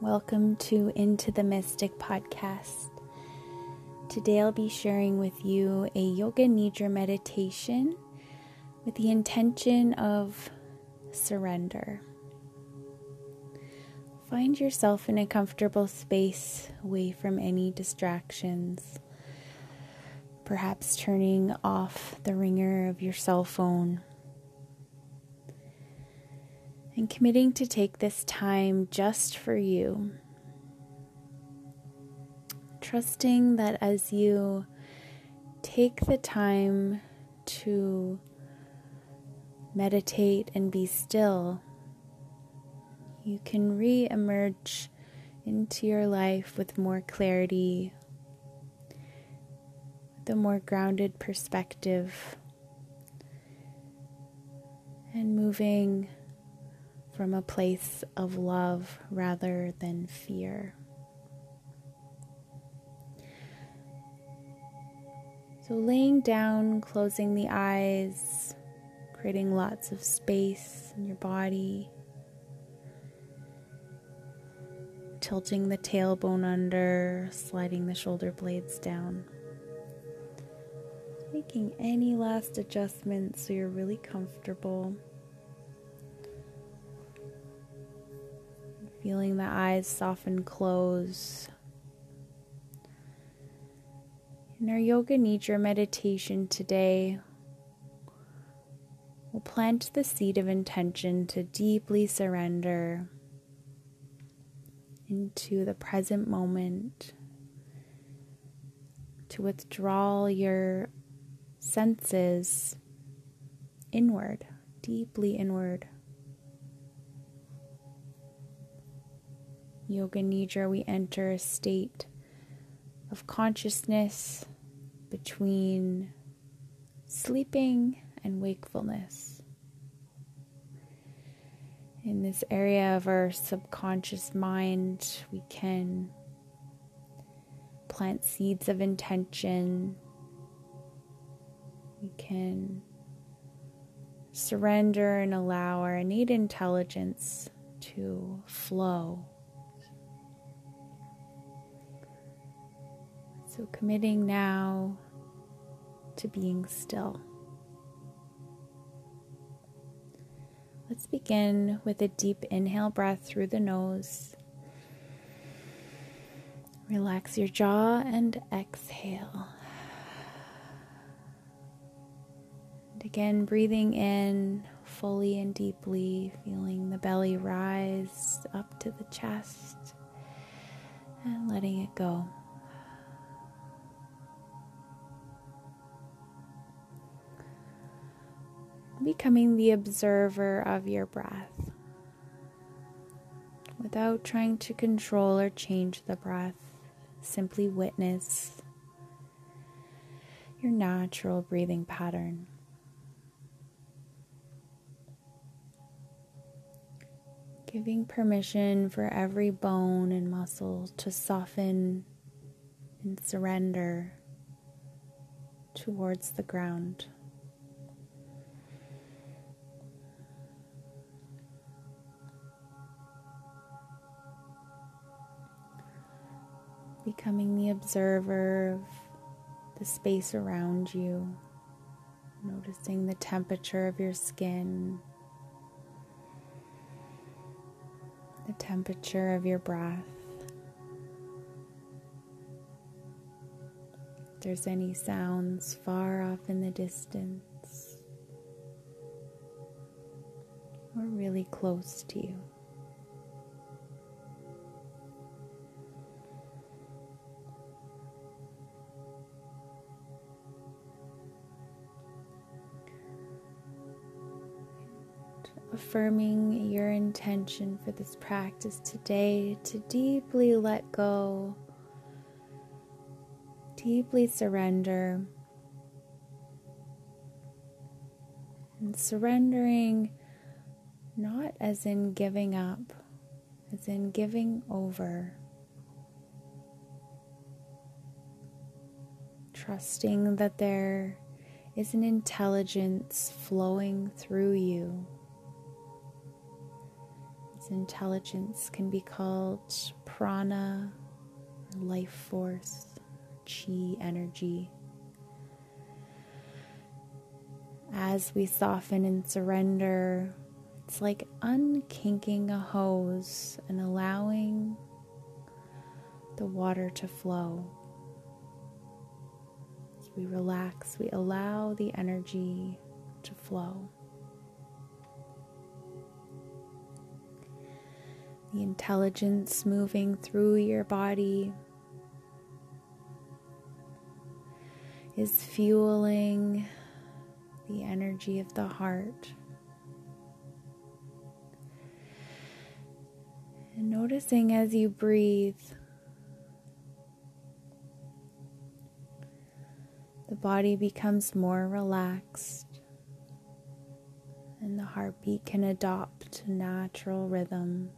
Welcome to Into the Mystic podcast. Today I'll be sharing with you a Yoga Nidra meditation with the intention of surrender. Find yourself in a comfortable space away from any distractions. Perhaps turning off the ringer of your cell phone and committing to take this time just for you. Trusting that as you take the time to meditate and be still, you can re emerge into your life with more clarity, with a more grounded perspective, and moving from a place of love rather than fear. So, laying down, closing the eyes, creating lots of space in your body, tilting the tailbone under, sliding the shoulder blades down. Making any last adjustments so you're really comfortable. Feeling the eyes soften close. In our Yoga Nidra meditation today, we'll plant the seed of intention to deeply surrender into the present moment, to withdraw your senses inward, deeply inward. Yoga Nidra, we enter a state of consciousness between sleeping and wakefulness. In this area of our subconscious mind, we can plant seeds of intention. We can surrender and allow our innate intelligence to flow. So, committing now to being still. Let's begin with a deep inhale breath through the nose. Relax your jaw and exhale. And again, breathing in fully and deeply, feeling the belly rise up to the chest and letting it go. Becoming the observer of your breath without trying to control or change the breath. Simply witness your natural breathing pattern. Giving permission for every bone and muscle to soften and surrender towards the ground. Becoming the observer of the space around you, noticing the temperature of your skin, the temperature of your breath. If there's any sounds far off in the distance or really close to you. Affirming your intention for this practice today to deeply let go, deeply surrender, and surrendering not as in giving up, as in giving over. Trusting that there is an intelligence flowing through you Intelligence can be called prana, life force, chi energy. As we soften and surrender, it's like unkinking a hose and allowing the water to flow. As we relax, we allow the energy to flow. The intelligence moving through your body is fueling the energy of the heart. And noticing as you breathe, the body becomes more relaxed and the heartbeat can adopt natural rhythm.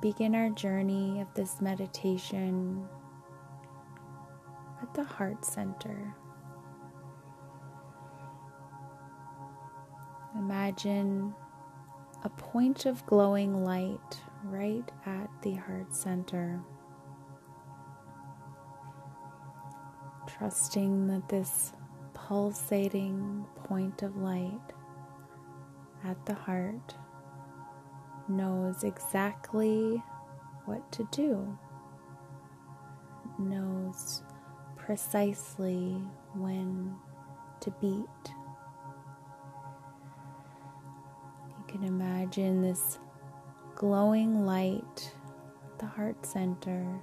Begin our journey of this meditation at the heart center. Imagine a point of glowing light right at the heart center. Trusting that this pulsating point of light at the heart knows exactly what to do, knows precisely when to beat. You can imagine this glowing light at the heart center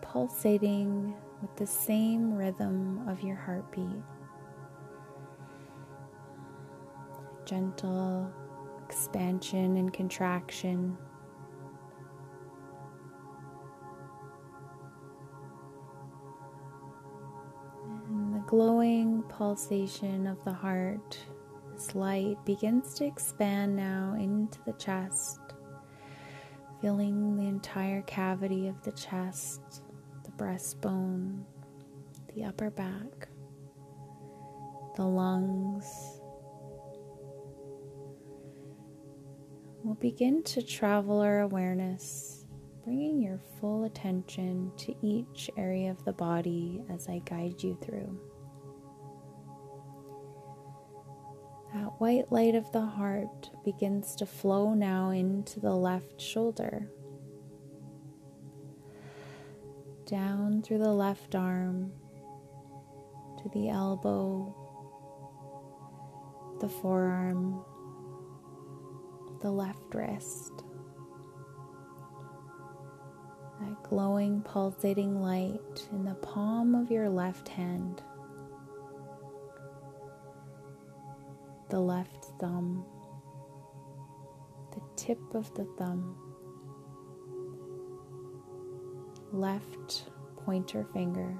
pulsating with the same rhythm of your heartbeat. Gentle expansion and contraction. The glowing pulsation of the heart, this light begins to expand now into the chest, filling the entire cavity of the chest, the breastbone, the upper back, the lungs we'll begin to travel our awareness, bringing your full attention to each area of the body as I guide you through. That white light of the heart begins to flow now into the left shoulder, down through the left arm to the elbow, the forearm, the left wrist. That glowing, pulsating light in the palm of your left hand, the left thumb, the tip of the thumb, left pointer finger,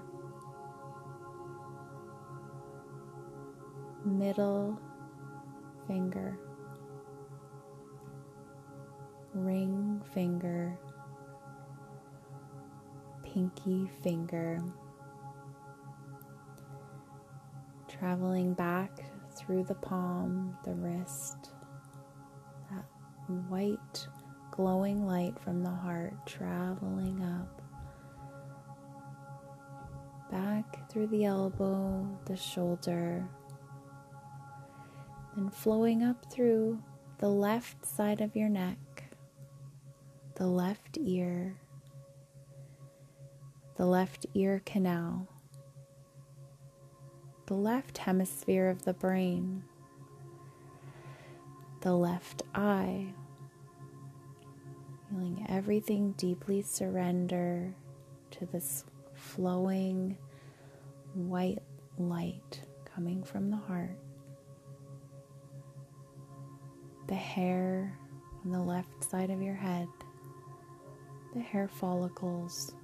middle finger ring finger, pinky finger, traveling back through the palm, the wrist, that white glowing light from the heart traveling up. Back through the elbow, the shoulder, and flowing up through the left side of your neck, the left ear, the left ear canal, the left hemisphere of the brain, the left eye, feeling everything deeply surrender to this flowing white light coming from the heart. The hair on the left side of your head the hair follicles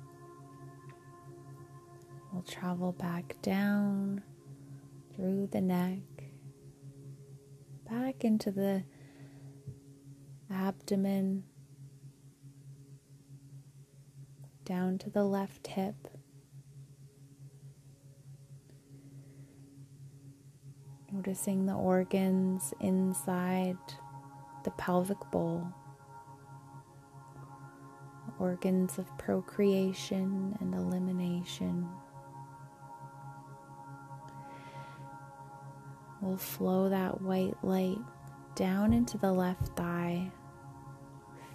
will travel back down through the neck, back into the abdomen, down to the left hip. Noticing the organs inside the pelvic bowl, organs of procreation and elimination. We'll flow that white light down into the left thigh,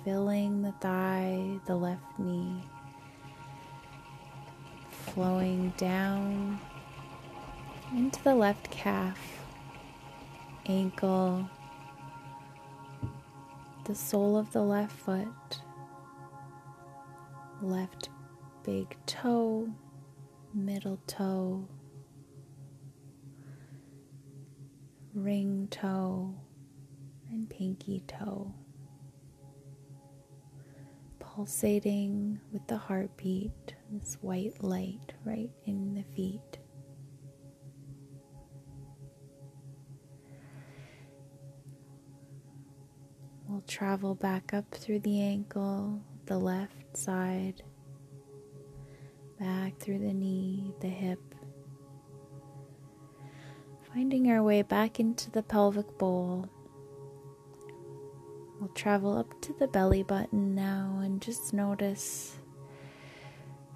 filling the thigh, the left knee, flowing down into the left calf ankle, the sole of the left foot, left big toe, middle toe, ring toe, and pinky toe. Pulsating with the heartbeat, this white light right in the feet. We'll travel back up through the ankle, the left side, back through the knee, the hip, finding our way back into the pelvic bowl. We'll travel up to the belly button now and just notice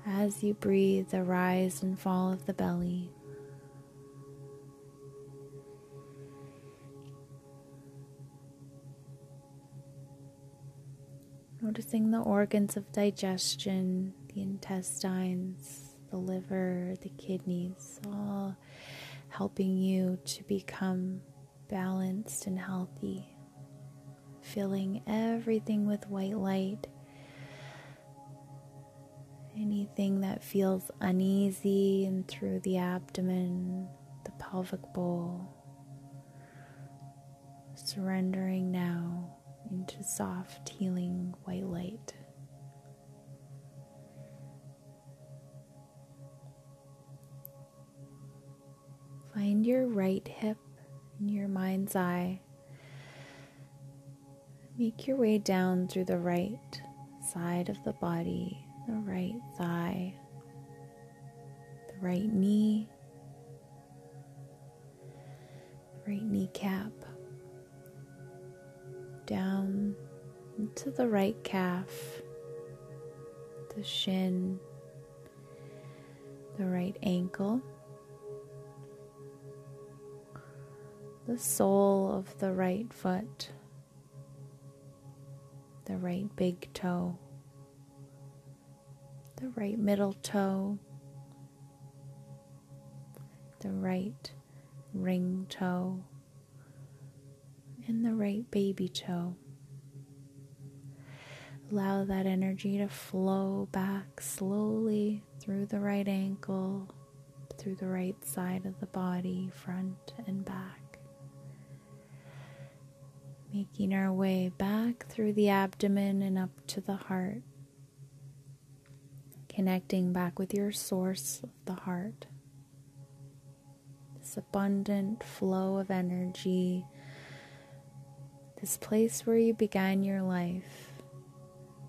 as you breathe the rise and fall of the belly. Noticing the organs of digestion, the intestines, the liver, the kidneys, all helping you to become balanced and healthy. Filling everything with white light. Anything that feels uneasy and through the abdomen, the pelvic bowl. Surrendering now into soft, healing white light. Find your right hip in your mind's eye. Make your way down through the right side of the body, the right thigh, the right knee, right kneecap down into the right calf, the shin, the right ankle, the sole of the right foot, the right big toe, the right middle toe, the right ring toe and the right baby toe. Allow that energy to flow back slowly through the right ankle, through the right side of the body, front and back. Making our way back through the abdomen and up to the heart. Connecting back with your source of the heart. This abundant flow of energy this place where you began your life,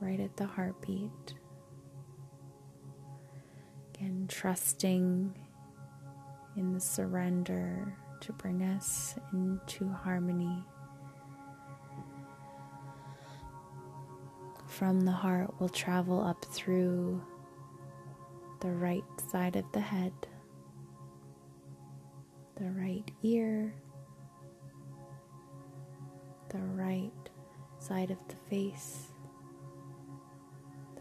right at the heartbeat. Again, trusting in the surrender to bring us into harmony. From the heart, we'll travel up through the right side of the head, the right ear the right side of the face,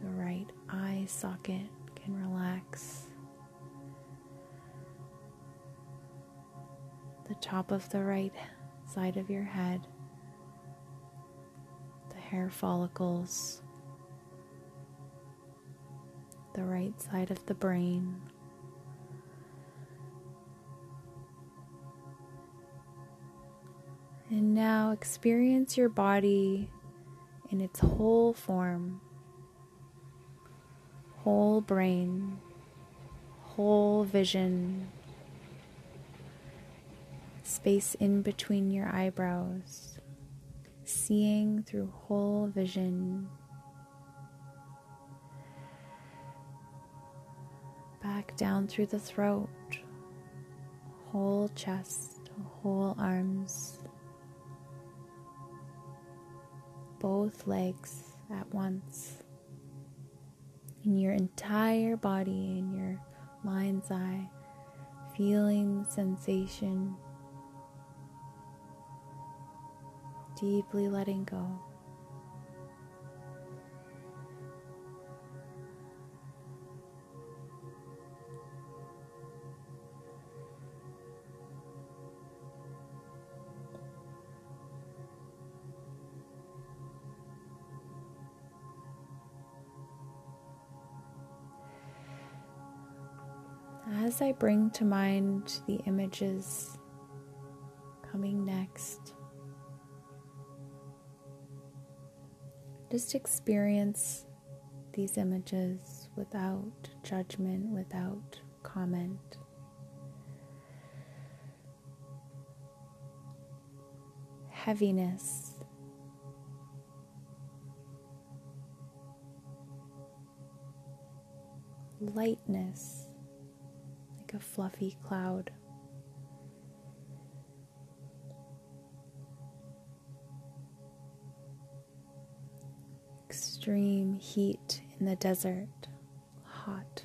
the right eye socket can relax. The top of the right side of your head, the hair follicles, the right side of the brain. And now experience your body in its whole form, whole brain, whole vision, space in between your eyebrows, seeing through whole vision. Back down through the throat, whole chest, whole arms, both legs at once, in your entire body, in your mind's eye, feeling sensation, deeply letting go. As I bring to mind the images coming next, just experience these images without judgment, without comment. Heaviness. Lightness a fluffy cloud. Extreme heat in the desert, hot.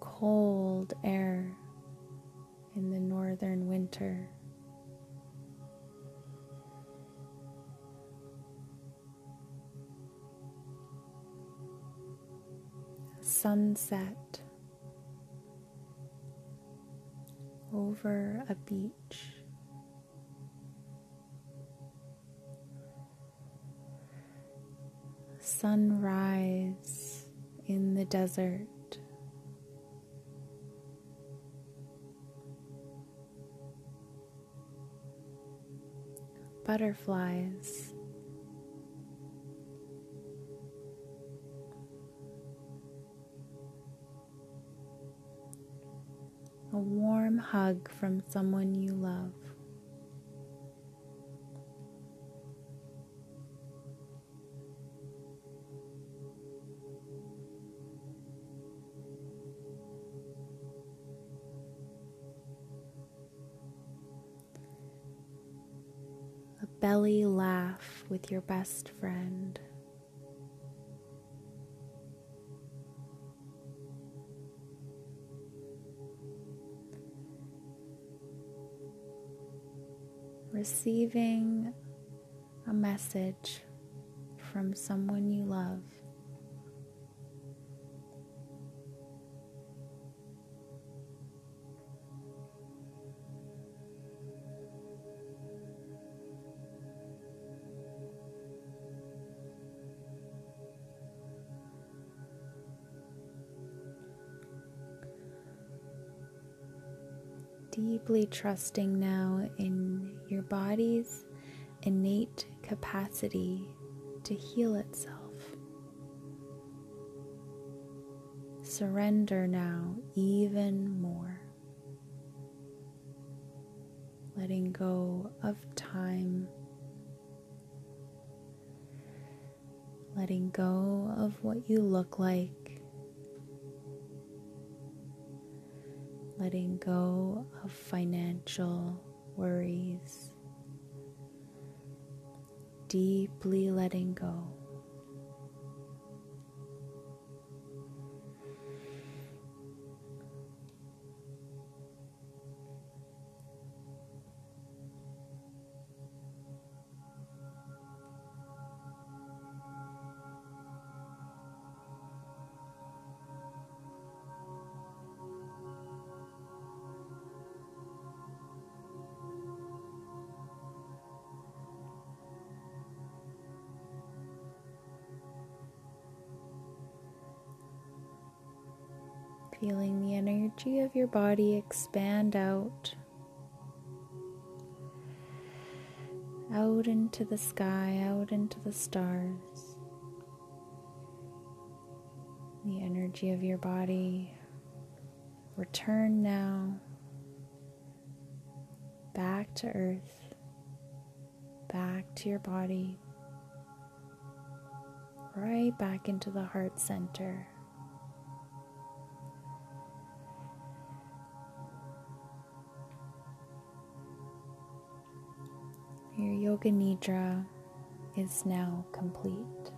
Cold air in the northern winter. Sunset over a beach. Sunrise in the desert. Butterflies a warm hug from someone you love. A belly laugh with your best friend. Receiving a message from someone you love. deeply trusting now in your body's innate capacity to heal itself. Surrender now even more. Letting go of time. Letting go of what you look like letting go of financial worries, deeply letting go. Feeling the energy of your body expand out, out into the sky, out into the stars. The energy of your body return now. Back to earth, back to your body, right back into the heart center Your Yoga Nidra is now complete.